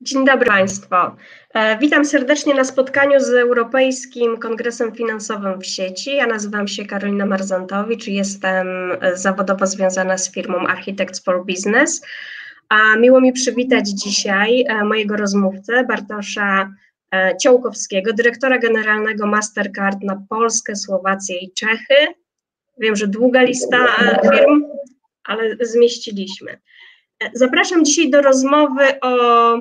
Dzień dobry Państwu. E, witam serdecznie na spotkaniu z Europejskim Kongresem Finansowym w sieci. Ja nazywam się Karolina Marzantowicz i jestem zawodowo związana z firmą Architects for Business. A miło mi przywitać dzisiaj e, mojego rozmówcę Bartosza Ciołkowskiego, dyrektora generalnego Mastercard na Polskę, Słowację i Czechy. Wiem, że długa lista firm, ale zmieściliśmy. Zapraszam dzisiaj do rozmowy o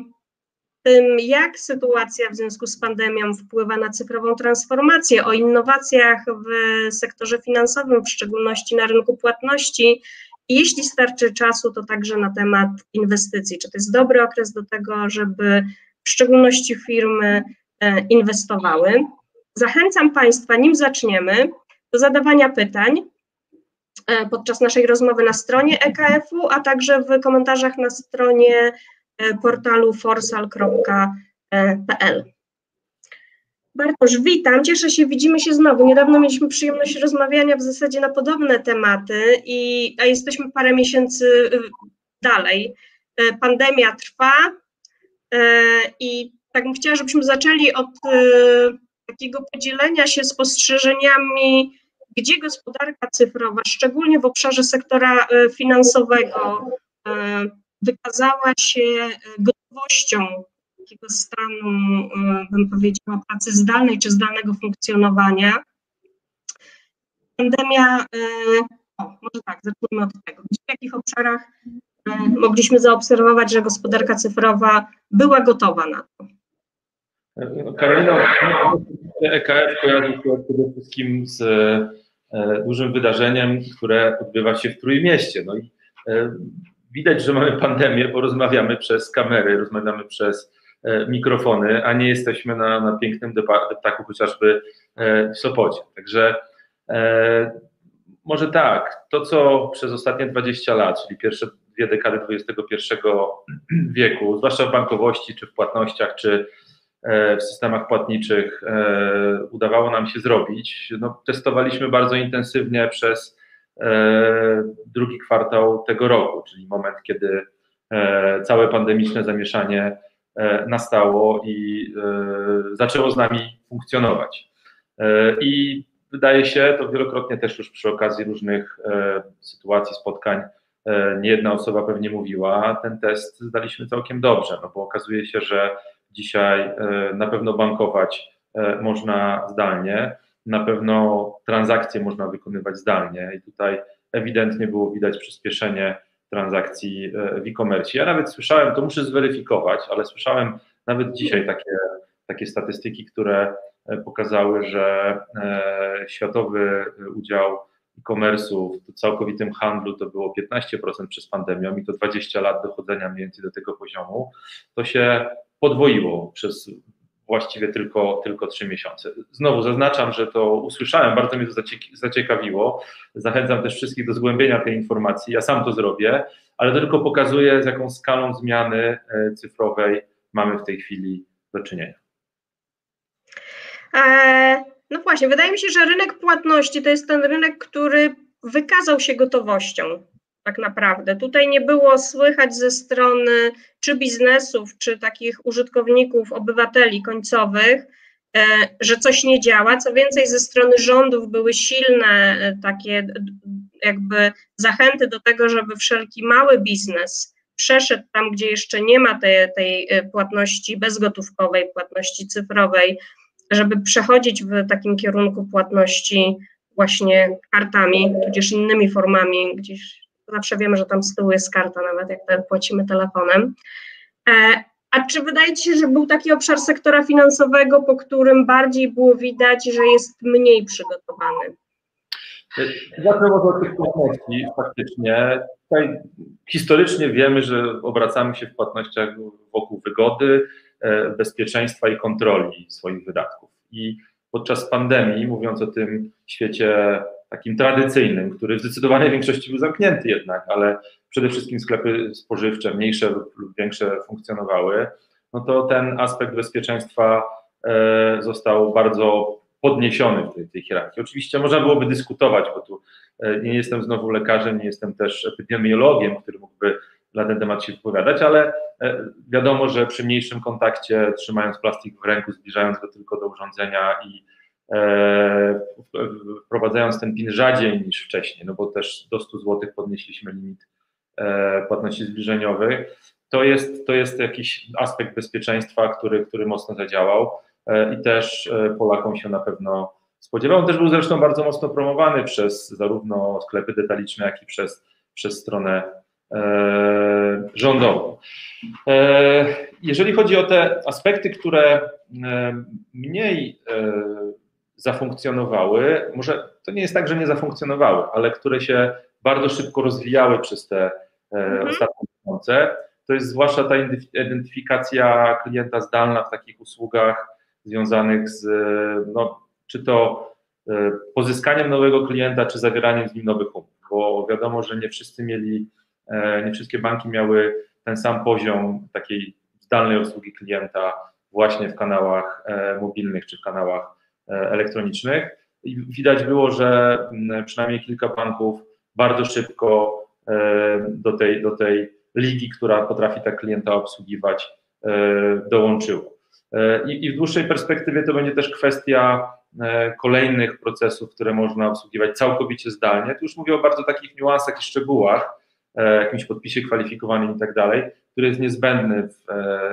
tym, jak sytuacja w związku z pandemią wpływa na cyfrową transformację, o innowacjach w sektorze finansowym, w szczególności na rynku płatności. I jeśli starczy czasu, to także na temat inwestycji. Czy to jest dobry okres do tego, żeby w szczególności firmy e, inwestowały? Zachęcam Państwa, nim zaczniemy, do zadawania pytań e, podczas naszej rozmowy na stronie EKF-u, a także w komentarzach na stronie E, portalu forsal.pl. Bartosz, witam, cieszę się, widzimy się znowu. Niedawno mieliśmy przyjemność rozmawiania w zasadzie na podobne tematy, i, a jesteśmy parę miesięcy y, dalej. Pandemia trwa i tak bym chciała, żebyśmy zaczęli od takiego podzielenia się spostrzeżeniami, gdzie gospodarka cyfrowa, szczególnie w obszarze sektora finansowego, wykazała się e, gotowością takiego stanu, e, bym powiedziała, pracy zdalnej czy zdalnego funkcjonowania. Pandemia, e, o, może tak, zacznijmy od tego. W jakich obszarach mogliśmy zaobserwować, że gospodarka cyfrowa była gotowa na to? Karolina, EKF kojarzy się przede wszystkim z dużym wydarzeniem, które odbywa się w Trójmieście. No i widać, że mamy pandemię, bo rozmawiamy przez kamery, rozmawiamy przez e, mikrofony, a nie jesteśmy na, na pięknym deptaku chociażby e, w Sopocie. Także e, może tak, to co przez ostatnie 20 lat, czyli pierwsze dwie dekady XXI wieku, zwłaszcza w bankowości, czy w płatnościach, czy w systemach płatniczych udawało nam się zrobić, no, testowaliśmy bardzo intensywnie przez E, drugi kwartał tego roku, czyli moment, kiedy e, całe pandemiczne zamieszanie e, nastało i zaczęło z nami funkcjonować. I wydaje się, to wielokrotnie też już przy okazji różnych sytuacji, spotkań, nie jedna osoba pewnie mówiła, ten test zdaliśmy całkiem dobrze, no bo okazuje się, że dzisiaj na pewno bankować można zdalnie na pewno transakcje można wykonywać zdalnie i tutaj ewidentnie było widać przyspieszenie transakcji e, w e-commerce. Ja nawet słyszałem, to muszę zweryfikować, ale słyszałem nawet dzisiaj takie, takie statystyki, które e, pokazały, że e, światowy udział e-commerce'u w całkowitym handlu to było 15% przez pandemię i to 20 lat dochodzenia mniej więcej do tego poziomu, to się podwoiło przez właściwie tylko, tylko trzy miesiące. Znowu zaznaczam, że to usłyszałem, bardzo mnie to zaciekawiło. Zachęcam też wszystkich do zgłębienia tej informacji. Ja sam to zrobię, ale to tylko pokazuje, z jaką skalą zmiany e, cyfrowej mamy w tej chwili do czynienia. E, no właśnie, wydaje mi się, że rynek płatności to jest ten rynek, który wykazał się gotowością tak naprawdę. Tutaj nie było słychać ze strony czy biznesów, czy takich użytkowników, obywateli końcowych, e, że coś nie działa. Co więcej, ze strony rządów były silne e, takie jakby zachęty do tego, żeby wszelki mały biznes przeszedł tam, gdzie jeszcze nie ma tej, tej e, płatności bezgotówkowej, płatności cyfrowej, żeby przechodzić w takim kierunku płatności właśnie kartami, tudzież innymi formami gdzieś zawsze wiemy, że tam z tyłu jest karta, nawet jak płacimy telefonem. E, a czy wydaje Ci się, że był taki obszar sektora finansowego, po którym bardziej było widać, że jest mniej przygotowany? Zacznę może od tych płatności faktycznie. Tutaj historycznie wiemy, że obracamy się w płatnościach wokół wygody, e, bezpieczeństwa i kontroli swoich wydatków. I podczas pandemii, mówiąc o tym świecie takim tradycyjnym, który w zdecydowanej większości był zamknięty jednak, ale przede wszystkim sklepy spożywcze, mniejsze lub większe funkcjonowały, no to ten aspekt bezpieczeństwa e, został bardzo podniesiony w tej, tej hierarchii. Oczywiście można byłoby dyskutować, bo tu nie jestem znowu lekarzem, nie jestem też epidemiologiem, który mógłby na ten temat się wypowiadać, ale wiadomo, że przy mniejszym kontakcie, trzymając plastik w ręku, zbliżając go tylko do urządzenia i wprowadzając ten PIN rzadziej niż wcześniej, no bo też do 100 zł podnieśliśmy limit płatności zbliżeniowych, to jest, to jest jakiś aspekt bezpieczeństwa, który, który mocno zadziałał e, i też e, Polakom się na pewno spodziewał. On też był zresztą bardzo mocno promowany przez zarówno sklepy detaliczne, jak i przez, przez stronę e, rządową. E, jeżeli chodzi o te aspekty, które e, mniej e, zafunkcjonowały, może to nie jest tak, że nie zafunkcjonowały, ale które się bardzo szybko rozwijały przez te mhm. ostatnie miesiące, to jest zwłaszcza ta identyfikacja klienta zdalna w takich usługach związanych z, no, czy to e, pozyskaniem nowego klienta, czy zawieraniem z nim nowych umów, bo wiadomo, że nie wszyscy mieli, e, nie wszystkie banki miały ten sam poziom takiej zdalnej obsługi klienta właśnie w kanałach e, mobilnych czy w kanałach elektronicznych. I widać było, że przynajmniej kilka banków bardzo szybko do tej, do tej ligi, która potrafi tak klienta obsługiwać, e, dołączyło. E, I, I w dłuższej perspektywie to będzie też kwestia e, kolejnych procesów, które można obsługiwać całkowicie zdalnie. Tu już mówię o bardzo takich niuansach i szczegółach, jakimś podpisie kwalifikowanym i tak dalej, który jest niezbędny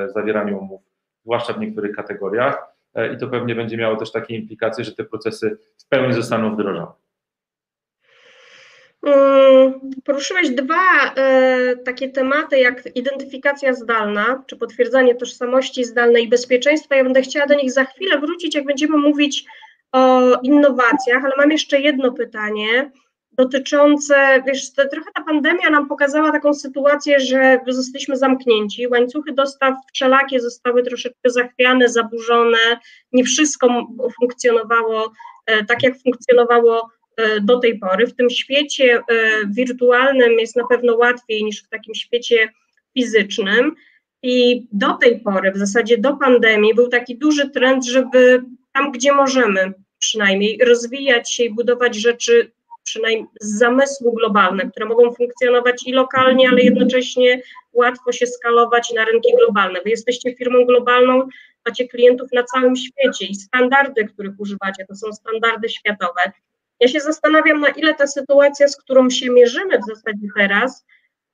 w zawieraniu umów, zwłaszcza w niektórych kategoriach. I to pewnie będzie miało też takie implikacje, że te procesy w pełni zostaną wdrożone. Poruszyłeś dwa e, takie tematy, jak identyfikacja zdalna, czy potwierdzanie tożsamości zdalnej i bezpieczeństwa. Ja będę chciała do nich za chwilę wrócić, jak będziemy mówić o innowacjach, ale mam jeszcze jedno pytanie dotyczące, wiesz, to, trochę ta pandemia nam pokazała taką sytuację, że zostaliśmy zamknięci, łańcuchy dostaw wszelakie zostały troszeczkę zachwiane, zaburzone, nie wszystko funkcjonowało e, tak, jak funkcjonowało E, do tej pory. W tym świecie e, wirtualnym jest na pewno łatwiej niż w takim świecie fizycznym. I do tej pory, w zasadzie do pandemii, był taki duży trend, żeby tam, gdzie możemy, przynajmniej rozwijać się i budować rzeczy przynajmniej z zamysłu globalne, które mogą funkcjonować i lokalnie, ale jednocześnie łatwo się skalować na rynki globalne. Wy jesteście firmą globalną, macie klientów na całym świecie i standardy, których używacie, to są standardy światowe. Ja się zastanawiam, na ile ta sytuacja, z którą się mierzymy w zasadzie teraz,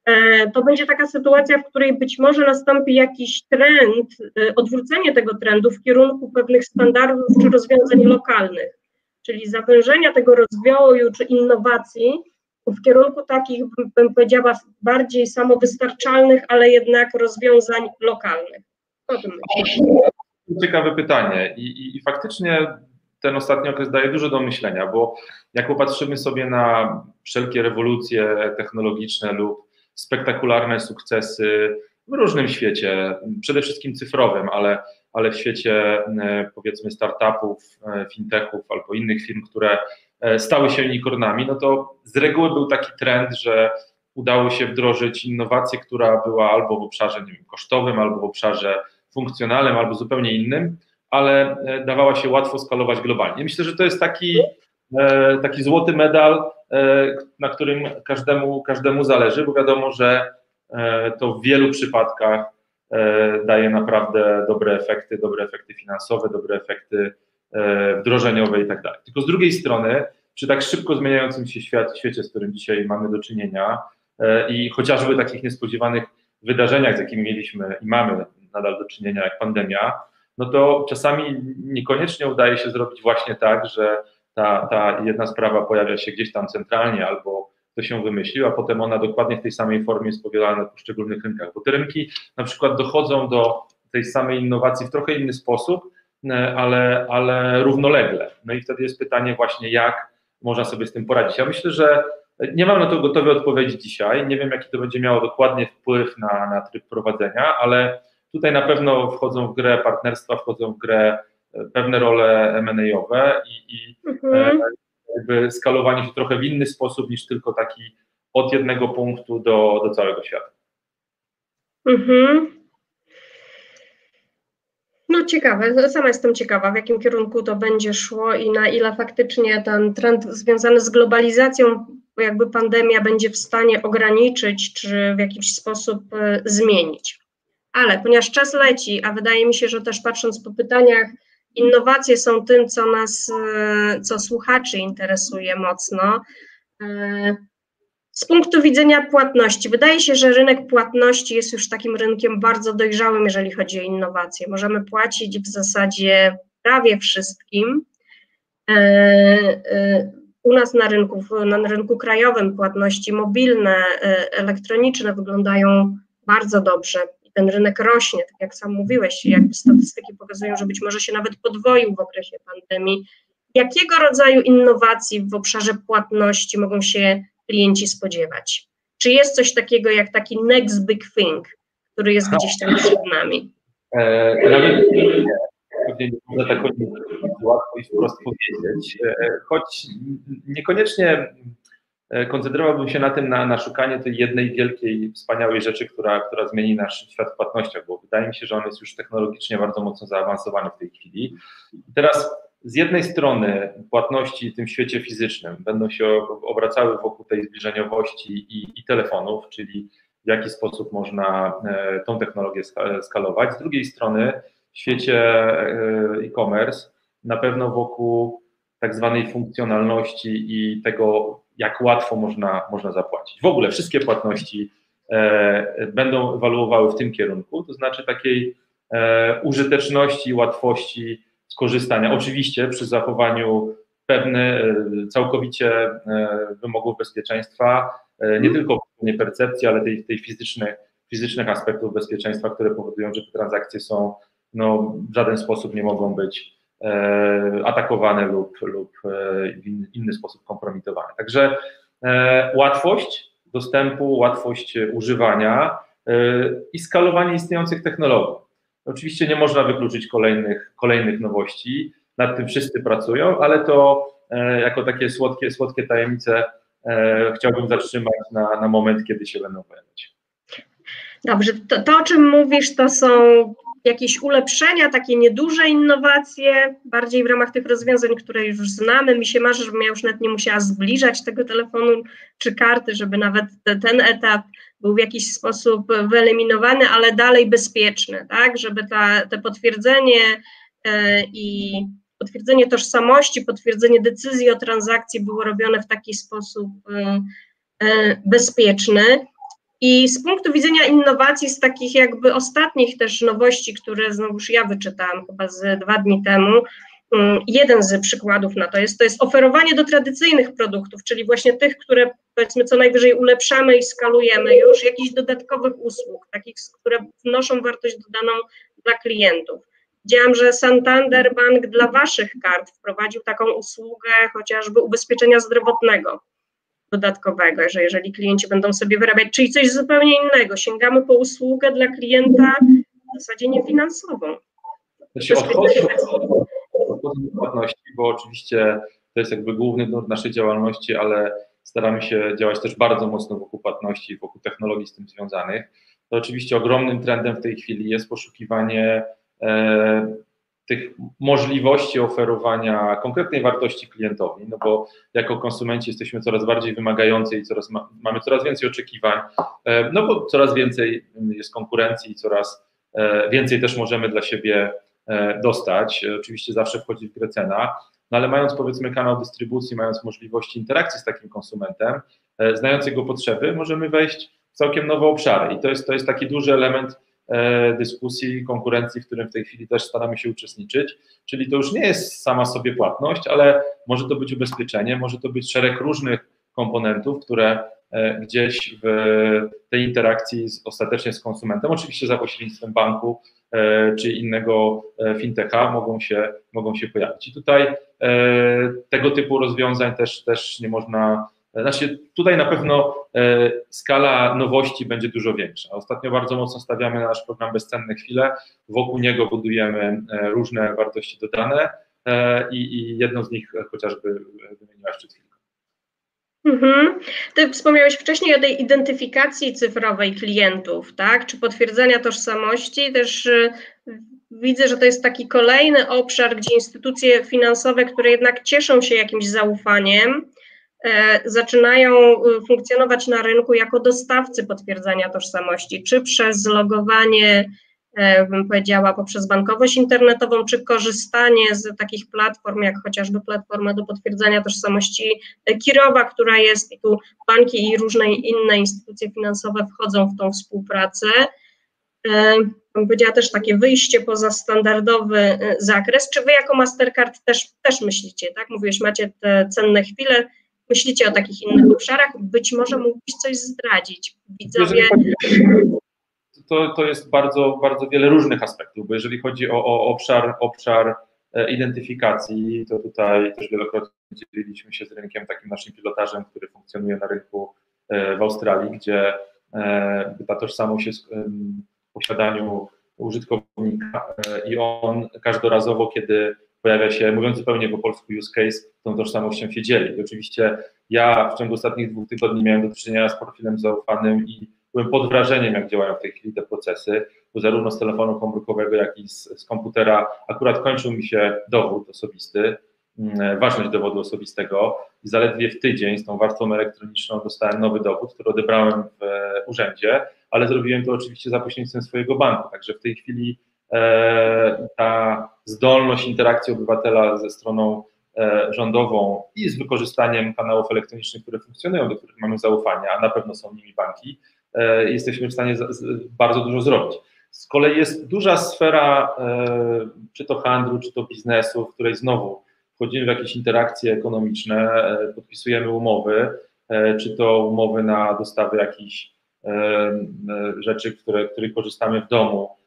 e, to będzie taka sytuacja, w której być może nastąpi jakiś trend, e, odwrócenie tego trendu w kierunku pewnych standardów czy rozwiązań lokalnych, czyli zawężenia tego rozwoju czy innowacji w kierunku takich, bym powiedziała, bardziej samowystarczalnych, ale jednak rozwiązań lokalnych. O tym. Ciekawe pytanie I, i, i faktycznie ten ostatni okres daje dużo do myślenia, bo jak popatrzymy sobie na wszelkie rewolucje technologiczne lub spektakularne sukcesy w różnym świecie, przede wszystkim cyfrowym, ale, ale w świecie e, powiedzmy startupów, e, fintechów albo innych firm, które e, stały się unicornami, no to z reguły był taki trend, że udało się wdrożyć innowację, która była albo w obszarze nie wiem, kosztowym, albo w obszarze funkcjonalnym, albo zupełnie innym, ale dawała się łatwo skalować globalnie. Myślę, że to jest taki, taki złoty medal, na którym każdemu, każdemu zależy, bo wiadomo, że to w wielu przypadkach daje naprawdę dobre efekty, dobre efekty finansowe, dobre efekty wdrożeniowe i tak dalej. Tylko z drugiej strony, przy tak szybko zmieniającym się świat, świecie, z którym dzisiaj mamy do czynienia i chociażby takich niespodziewanych wydarzeniach, z jakimi mieliśmy i mamy nadal do czynienia, jak pandemia, no to czasami niekoniecznie udaje się zrobić właśnie tak, że ta, ta jedna sprawa pojawia się gdzieś tam centralnie albo to się wymyślił, a potem ona dokładnie w tej samej formie jest powielana na poszczególnych rynkach. Bo te rynki na przykład dochodzą do tej samej innowacji w trochę inny sposób, e, ale, ale równolegle. No i wtedy jest pytanie właśnie, jak można sobie z tym poradzić. Ja myślę, że nie mam na to gotowej odpowiedzi dzisiaj. Nie wiem, jaki to będzie miało dokładnie wpływ na, na tryb prowadzenia, ale Tutaj na pewno wchodzą w grę partnerstwa, wchodzą w grę e, pewne role M&A-owe i, i e, mhm. Jakby skalowanie się trochę w inny sposób niż tylko taki od jednego punktu do, do całego świata. Mhm. No ciekawe, sama jestem ciekawa, w jakim kierunku to będzie szło i na ile faktycznie ten trend związany z globalizacją, jakby pandemia będzie w stanie ograniczyć czy w jakiś sposób e, zmienić. Ale ponieważ czas leci, a wydaje mi się, że też patrząc po pytaniach, innowacje są tym, co nas, e, co słuchaczy interesuje mocno. E, z punktu widzenia płatności, wydaje się, że rynek płatności jest już takim rynkiem bardzo dojrzałym, jeżeli chodzi o innowacje. Możemy płacić w zasadzie prawie wszystkim. E, u nas na rynku, na rynku krajowym płatności mobilne, elektroniczne wyglądają bardzo dobrze. Ten rynek rośnie, tak jak sam mówiłeś, jakby statystyki pokazują, że być może się nawet podwoił w okresie pandemii. Jakiego rodzaju innowacji w obszarze płatności mogą się klienci spodziewać? Czy jest coś takiego jak taki next big thing, który jest gdzieś tam przed nami? E, nawet pewnie nie można tak łatwo i wprost powiedzieć, e, choć niekoniecznie koncentrowałbym się na tym, na, na szukanie tej jednej wielkiej, wspaniałej rzeczy, która, która zmieni nasz świat w płatnościach, bo wydaje mi się, że on jest już technologicznie bardzo mocno zaawansowany w tej chwili. I teraz z jednej strony płatności w tym świecie fizycznym będą się obracały wokół tej zbliżeniowości i, i telefonów, czyli w jaki sposób można e, tą technologię skalować. Z drugiej strony w świecie e, e-commerce na pewno wokół tak zwanej funkcjonalności i tego, jak łatwo można, można zapłacić. W ogóle wszystkie płatności e, będą ewaluowały w tym kierunku, to znaczy takiej e, użyteczności, łatwości skorzystania. Oczywiście przy zachowaniu pewnych e, całkowicie wymogów bezpieczeństwa, nie mhm. tylko nie percepcji, ale tej, tej fizycznych, fizycznych aspektów bezpieczeństwa, które powodują, że te transakcje są no, w żaden sposób nie mogą być atakowane lub, lub w inny sposób kompromitowane. Także łatwość dostępu, łatwość używania i skalowanie istniejących technologii. Oczywiście nie można wykluczyć kolejnych, kolejnych nowości, nad tym wszyscy pracują, ale to e, jako takie słodkie, słodkie tajemnice e, chciałbym zatrzymać na, na moment, kiedy się będą pojawiać. Dobrze, to, to o czym mówisz, to są jakieś ulepszenia, takie nieduże innowacje, bardziej w ramach tych rozwiązań, które już znamy. Mi się marzy, żebym ja już nawet nie musiała zbliżać tego telefonu czy karty, żeby nawet te, ten etap był w jakiś sposób wyeliminowany, ale dalej bezpieczny, tak, żeby ta, te potwierdzenie e, i potwierdzenie tożsamości, potwierdzenie decyzji o transakcji było robione w taki sposób e, e, bezpieczny. I z punktu widzenia innowacji, z takich jakby ostatnich też nowości, które znowuż ja wyczytałam chyba z dwa dni temu, mm, jeden z przykładów na to jest, to jest oferowanie do tradycyjnych produktów, czyli właśnie tych, które powiedzmy co najwyżej ulepszamy i skalujemy już, jakichś dodatkowych usług, takich, które wnoszą wartość dodaną dla klientów. Widziałam, że Santander Bank dla Waszych kart wprowadził taką usługę chociażby ubezpieczenia zdrowotnego dodatkowego, że jeżeli klienci będą sobie wyrabiać, czyli coś zupełnie innego, sięgamy po usługę dla klienta w zasadzie niefinansową. To się odchodzi od płatności, bo oczywiście to jest jakby główny nurt naszej działalności, ale staramy się działać też bardzo mocno wokół płatności, wokół technologii z tym związanych. To oczywiście ogromnym trendem w tej chwili jest poszukiwanie e, tych możliwości oferowania konkretnej wartości klientowi, no bo jako konsumenci jesteśmy coraz bardziej wymagający i coraz ma, mamy coraz więcej oczekiwań, e, no bo coraz więcej jest konkurencji i coraz e, więcej też możemy dla siebie e, dostać. Oczywiście zawsze wchodzi w grę cena, no ale mając powiedzmy kanał dystrybucji, mając możliwości interakcji z takim konsumentem, znając jego potrzeby, możemy wejść w całkiem nowe obszary i to jest, to jest taki duży element dyskusji, konkurencji, w którym w tej chwili też staramy się uczestniczyć. Czyli to już nie jest sama sobie płatność, ale może to być ubezpieczenie, może to być szereg różnych komponentów, które e, gdzieś w tej interakcji z, ostatecznie z konsumentem, oczywiście za pośrednictwem banku e, czy innego fintecha mogą się, mogą się pojawić. I tutaj tego typu rozwiązań też, też nie można znaczy, tutaj na pewno e, skala nowości będzie dużo większa. Ostatnio bardzo mocno stawiamy na nasz program Bezcenne Chwile. Wokół niego budujemy e, różne wartości dodane e, i, i jedną z nich chociażby wymieniłaś przed chwilą. Mhm. Ty wspomniałeś wcześniej o tej identyfikacji cyfrowej klientów, tak? Czy potwierdzenia tożsamości. Też widzę, że to jest taki kolejny obszar, gdzie instytucje finansowe, które jednak cieszą się jakimś zaufaniem, zaczynają e, funkcjonować na rynku jako dostawcy potwierdzania tożsamości, czy przez logowanie, e, bym powiedziała, poprzez bankowość internetową, czy korzystanie z takich platform, jak chociażby platforma do potwierdzania tożsamości Kirowa, która jest i tu banki i różne inne instytucje finansowe wchodzą w tą współpracę bym powiedziała też takie wyjście poza standardowy zakres. Czy wy jako Mastercard też, też myślicie, tak? Mówiłeś, macie te cenne chwile, myślicie o takich innych obszarach? Być może mógłbyś coś zdradzić. Widzowie... To, to jest bardzo, bardzo wiele różnych aspektów, bo jeżeli chodzi o, o obszar, obszar e, identyfikacji, to tutaj też wielokrotnie dzieliliśmy się z rynkiem takim naszym pilotażem, który funkcjonuje na rynku e, w Australii, gdzie e, ta tożsamość jest posiadaniu użytkownika i on każdorazowo, kiedy pojawia się, mówiąc zupełnie po polsku use case, tą tożsamością się dzieli. I oczywiście ja w ciągu ostatnich dwóch tygodni miałem do czynienia z profilem zaufanym i byłem pod wrażeniem, jak działają w tej chwili te procesy, bo zarówno z telefonu komórkowego, jak i z, z komputera akurat kończył mi się dowód osobisty, mm, ważność dowodu osobistego i zaledwie w tydzień z tą warstwą elektroniczną dostałem nowy dowód, który odebrałem w urzędzie, ale zrobiłem to oczywiście za pośrednictwem swojego banku. Także w tej chwili ta zdolność interakcji obywatela ze stroną e, rządową i z wykorzystaniem kanałów elektronicznych, które funkcjonują, do których mamy zaufanie, a na pewno są nimi banki, e, jesteśmy w stanie bardzo dużo zrobić. Z kolei jest duża sfera, e, czy to handlu, czy to biznesu, w której znowu wchodzimy w jakieś interakcje ekonomiczne, e, podpisujemy umowy, e, czy to umowy na dostawę jakichś rzeczy, które, których korzystamy w domu, e,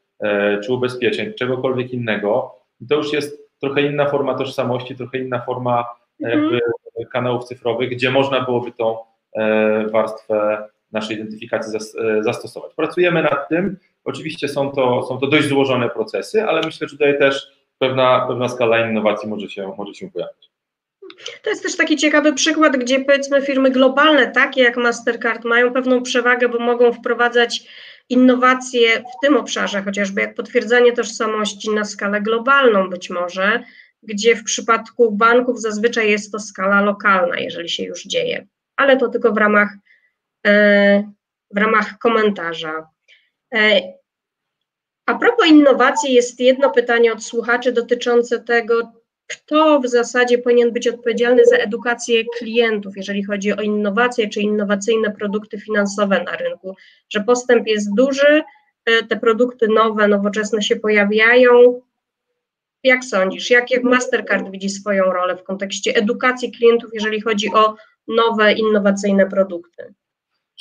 czy ubezpieczeń, czegokolwiek innego, to już jest trochę inna forma tożsamości, trochę inna forma mhm. jakby kanałów cyfrowych, gdzie można byłoby tą e, warstwę naszej identyfikacji e, zastosować. Pracujemy nad tym. Oczywiście są to, są to dość złożone procesy, ale myślę, że tutaj też pewna, pewna skala innowacji może się, może się pojawić. To jest też taki ciekawy przykład, gdzie powiedzmy firmy globalne, takie jak Mastercard, mają pewną przewagę, bo mogą wprowadzać innowacje w tym obszarze, chociażby jak potwierdzenie tożsamości na skalę globalną być może, gdzie w przypadku banków zazwyczaj jest to skala lokalna, jeżeli się już dzieje, ale to tylko w ramach, e, w ramach komentarza. E, a propos innowacji, jest jedno pytanie od słuchaczy dotyczące tego, kto w zasadzie powinien być odpowiedzialny za edukację klientów, jeżeli chodzi o innowacje czy innowacyjne produkty finansowe na rynku, że postęp jest duży, e, te produkty nowe, nowoczesne się pojawiają. Jak sądzisz, jak, Mastercard widzi swoją rolę w kontekście edukacji klientów, jeżeli chodzi o nowe, innowacyjne produkty?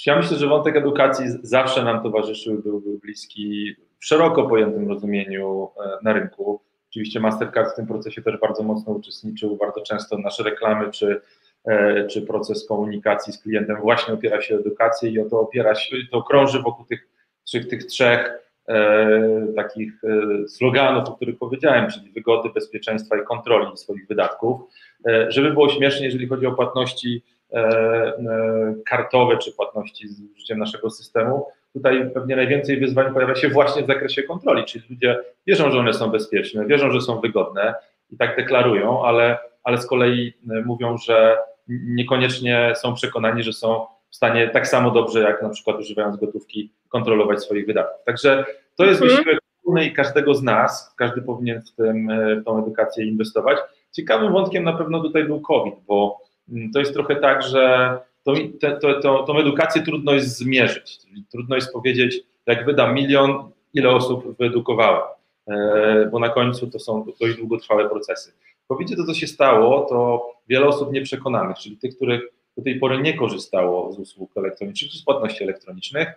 Ja myślę, że wątek edukacji zawsze nam towarzyszył, był, był bliski w szeroko pojętym rozumieniu e, na rynku. Oczywiście Mastercard w tym procesie też bardzo mocno uczestniczył, bardzo często nasze reklamy czy, e, czy proces komunikacji z klientem właśnie opiera się o edukację i o to opiera się, to krąży wokół tych, tych, tych trzech e, takich e, sloganów, o których powiedziałem, czyli wygody, bezpieczeństwa i kontroli swoich wydatków. E, żeby było śmiesznie, jeżeli chodzi o płatności e, e, kartowe czy płatności z użyciem naszego systemu, tutaj pewnie najwięcej wyzwań pojawia się właśnie w zakresie kontroli, czyli ludzie wierzą, że one są bezpieczne, wierzą, że są wygodne i tak deklarują, ale, ale z kolei e, mówią, że niekoniecznie są przekonani, że są w stanie tak samo dobrze, jak na przykład używając gotówki, kontrolować swoich wydatków. Także to jest mhm. wysiłek i każdego z nas, każdy powinien w, tym, e, w tą edukację inwestować. Ciekawym wątkiem na pewno tutaj był COVID, bo mm, to jest trochę tak, że to, to, to, tą edukację trudno jest zmierzyć. Trudno jest powiedzieć, jak wydam milion, ile osób wyedukowałem, bo na końcu to są dość długotrwałe procesy. Po widzie to, co się stało, to wiele osób nieprzekonanych, czyli tych, których do tej pory nie korzystało z usług elektronicznych z płatności elektronicznych,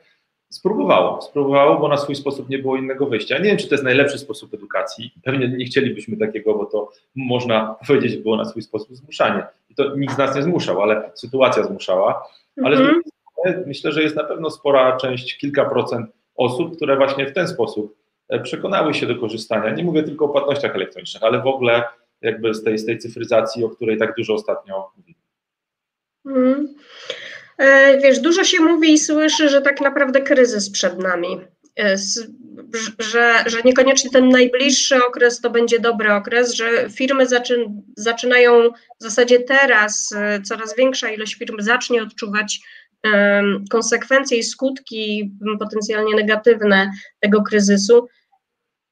Spróbowało, spróbowało, bo na swój sposób nie było innego wyjścia. Nie wiem, czy to jest najlepszy sposób edukacji. Pewnie nie chcielibyśmy takiego, bo to można powiedzieć, było na swój sposób zmuszanie. I to nikt z nas nie zmuszał, ale sytuacja zmuszała. Ale mhm. myślę, że jest na pewno spora część, kilka procent osób, które właśnie w ten sposób e, przekonały się do korzystania. Nie mówię tylko o płatnościach elektronicznych, ale w ogóle jakby z tej, z tej cyfryzacji, o której tak dużo ostatnio mówimy. Mhm. E, wiesz, dużo się mówi i słyszy, że tak naprawdę kryzys przed nami. że, że niekoniecznie ten najbliższy okres to będzie dobry okres, że firmy zaczyn, zaczynają w zasadzie teraz, coraz większa ilość firm zacznie odczuwać konsekwencje i skutki potencjalnie negatywne tego kryzysu.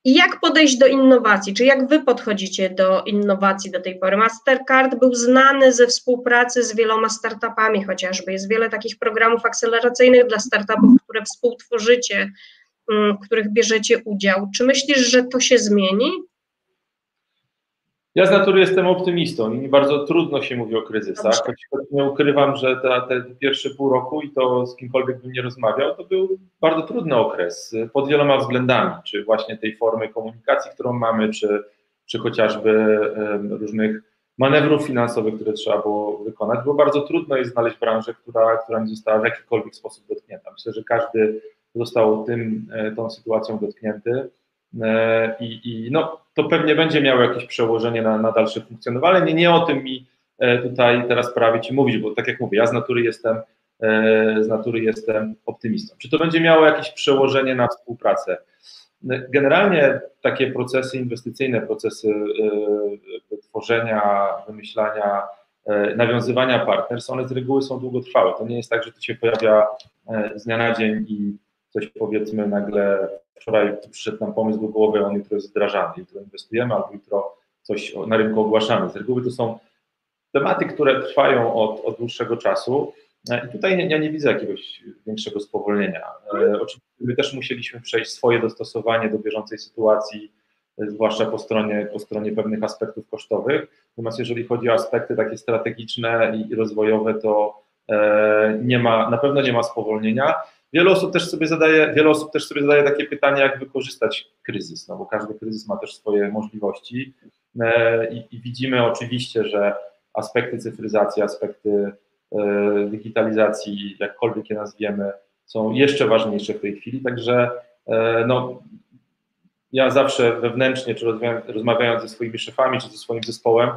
I jak podejść do innowacji? Czy jak wy podchodzicie do innowacji do tej pory? Mastercard był znany ze współpracy z wieloma startupami chociażby. Jest wiele takich programów akceleracyjnych dla startupów, które współtworzycie, w których bierzecie udział. Czy myślisz, że to się zmieni? Ja z natury jestem optymistą i mi bardzo trudno się mówi o kryzysach, choć, nie ukrywam, że te, te pierwsze pół roku i to z kimkolwiek bym nie rozmawiał, to był bardzo trudny okres pod wieloma względami, czy właśnie tej formy komunikacji, którą mamy, czy, czy chociażby różnych manewrów finansowych, które trzeba było wykonać. Było bardzo trudno jest znaleźć branżę, która, która nie została w jakikolwiek sposób dotknięta. Myślę, że każdy został tym, e, tą sytuacją dotknięty. E, I, i no, to pewnie będzie miało jakieś przełożenie na, na dalsze funkcjonowanie. Nie, nie o tym mi e, tutaj teraz prawie Ci mówić, bo tak jak mówię, ja z natury jestem z natury jestem optymistą. Czy to będzie miało jakieś przełożenie na współpracę? Generalnie takie procesy inwestycyjne, procesy tworzenia, wymyślania, nawiązywania partnerstw, one z reguły są długotrwałe. To nie jest tak, że to się pojawia z dnia na dzień i coś powiedzmy nagle wczoraj przyszedł nam pomysł do głowy, on jutro jest wdrażany, jutro inwestujemy, albo jutro coś na rynku ogłaszamy. Z reguły to są tematy, które trwają od, od dłuższego czasu i tutaj ja nie widzę jakiegoś większego spowolnienia. E, oczywiście my też musieliśmy przejść swoje dostosowanie do bieżącej sytuacji, e, zwłaszcza po stronie, po stronie pewnych aspektów kosztowych. Natomiast jeżeli chodzi o aspekty takie strategiczne i, rozwojowe, to e, nie ma, na pewno nie ma spowolnienia. Wiele osób też sobie zadaje, wiele osób też sobie zadaje takie pytanie, jak wykorzystać kryzys, no bo każdy kryzys ma też swoje możliwości e, i, i widzimy oczywiście, że aspekty cyfryzacji, aspekty e, digitalizacji, jakkolwiek je nazwiemy, są jeszcze ważniejsze w tej chwili, także e, no, ja zawsze wewnętrznie, czy rozmawiając ze swoimi szefami, czy ze swoim zespołem,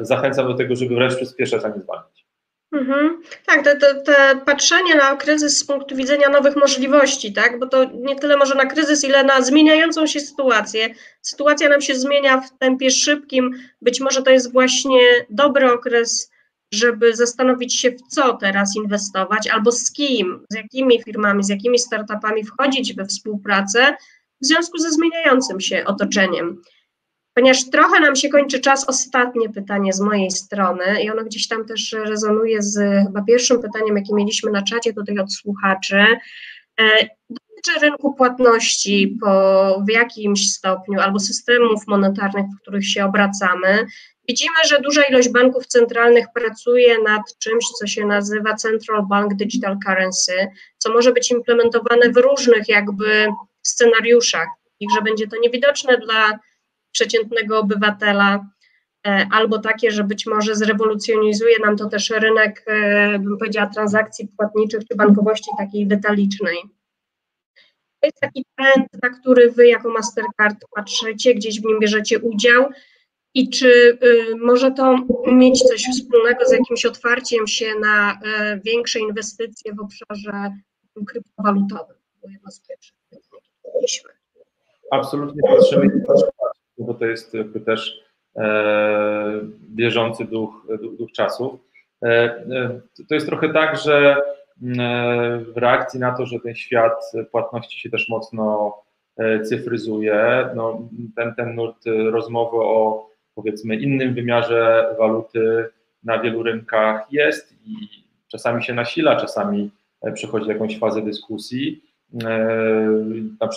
zachęcam do tego, żeby wręcz przyspieszać, a nie zwalniać. Mhm. Tak, to, patrzenie na kryzys z punktu widzenia nowych możliwości, tak? Bo to nie tyle może na kryzys, ile na zmieniającą się sytuację. Sytuacja nam się zmienia w tempie szybkim. Być może to jest właśnie dobry okres, żeby zastanowić się, w co teraz inwestować, albo z kim, z jakimi firmami, z jakimi startupami wchodzić we współpracę w związku ze zmieniającym się otoczeniem. Ponieważ trochę nam się kończy czas, ostatnie pytanie z mojej strony i ono gdzieś tam też rezonuje z chyba pierwszym pytaniem, jakie mieliśmy na czacie tutaj od słuchaczy. E, dotyczy rynku płatności po, w jakimś stopniu albo systemów monetarnych, w których się obracamy. Widzimy, że duża ilość banków centralnych pracuje nad czymś, co się nazywa Central Bank Digital Currency, co może być implementowane w różnych jakby scenariuszach, i że będzie to niewidoczne dla przeciętnego obywatela, e, albo takie, że być może zrewolucjonizuje nam to też rynek, e, bym powiedziała, transakcji płatniczych czy bankowości takiej detalicznej. To jest taki trend, na który Wy jako Mastercard patrzycie, gdzieś w nim bierzecie udział i czy y, może to mieć coś wspólnego z jakimś otwarciem się na y, większe inwestycje w obszarze kryptowalutowym? To jedno z pierwszych pytań, mieliśmy. Absolutnie patrzymy bo to jest jakby też e, bieżący duch, duch czasów. E, e, to jest trochę tak, że w reakcji na to, że ten świat płatności się też mocno cyfryzuje, no, ten, ten nurt rozmowy o powiedzmy innym wymiarze waluty na wielu rynkach jest i czasami się nasila, czasami przechodzi jakąś fazę dyskusji.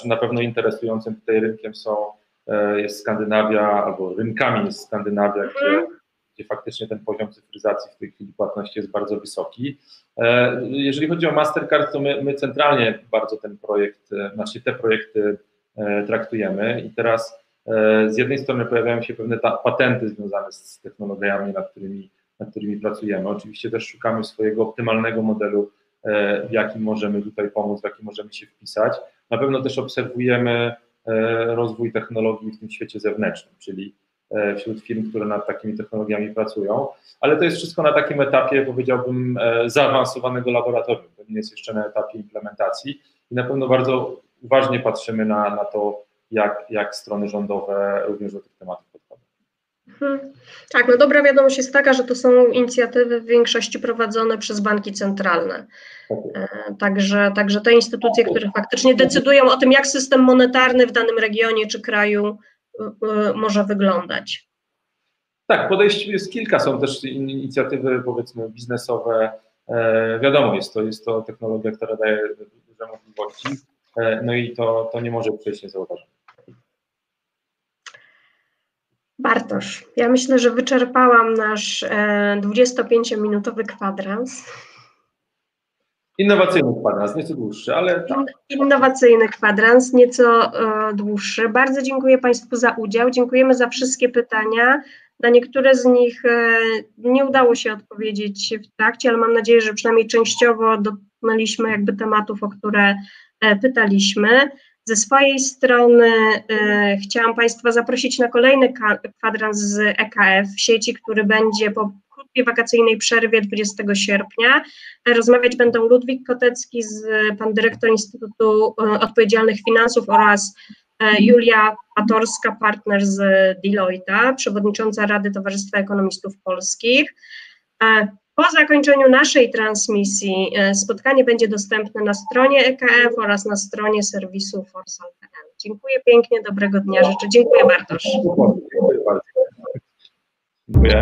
Na pewno interesującym tutaj rynkiem są jest Skandynawia, albo rynkami jest Skandynawia, gdzie, mhm. gdzie faktycznie ten poziom cyfryzacji w tej chwili płatności jest bardzo wysoki. E, jeżeli chodzi o Mastercard, to my, my centralnie bardzo ten projekt, e, znaczy te projekty traktujemy i teraz z jednej strony pojawiają się pewne patenty związane z technologiami, nad którymi, nad którymi pracujemy. Oczywiście też szukamy swojego optymalnego modelu, w jakim możemy tutaj pomóc, w jakim możemy się wpisać. Na pewno też obserwujemy E, rozwój technologii w tym świecie zewnętrznym, czyli e, wśród firm, które nad takimi technologiami pracują, ale to jest wszystko na takim etapie, powiedziałbym, e, zaawansowanego laboratorium. To nie jest jeszcze na etapie implementacji i na pewno bardzo uważnie patrzymy na, na to, jak, jak strony rządowe również do tych tematów podchodzą. Mhm. Tak, no dobra wiadomość jest taka, że to są inicjatywy w większości prowadzone przez banki centralne. E, także, także te instytucje, które faktycznie decydują o tym, jak system monetarny w danym regionie czy kraju może wyglądać. Tak, podejść jest kilka, są też inicjatywy powiedzmy biznesowe. E, wiadomo, jest to, jest to technologia, która daje duże możliwości, e, no i to, to nie może przejść niezauważone. Bartosz, ja myślę, że wyczerpałam nasz 25-minutowy kwadrans. Innowacyjny kwadrans, nieco dłuższy, ale tak. Innowacyjny kwadrans, nieco e, dłuższy. Bardzo dziękuję Państwu za udział. Dziękujemy za wszystkie pytania. Na niektóre z nich e, nie udało się odpowiedzieć w trakcie, ale mam nadzieję, że przynajmniej częściowo dotknęliśmy jakby tematów, o które e, pytaliśmy. Ze swojej strony e, chciałam Państwa zaprosić na kolejny kwadrans z EKF sieci, który będzie po krótkiej wakacyjnej przerwie 20 sierpnia. Rozmawiać będą Ludwik Kotecki, z, pan dyrektor Instytutu Odpowiedzialnych Finansów oraz E, Julia Patorska, partner z Deloitte, przewodnicząca Rady Towarzystwa Ekonomistów Polskich. Po zakończeniu naszej transmisji e, spotkanie będzie dostępne na stronie EKF oraz na stronie serwisu Forsal.pl. Dziękuję pięknie, dobrego dnia życzę. Dziękuję Bartosz. Dziękuję bardzo. Dziękuję.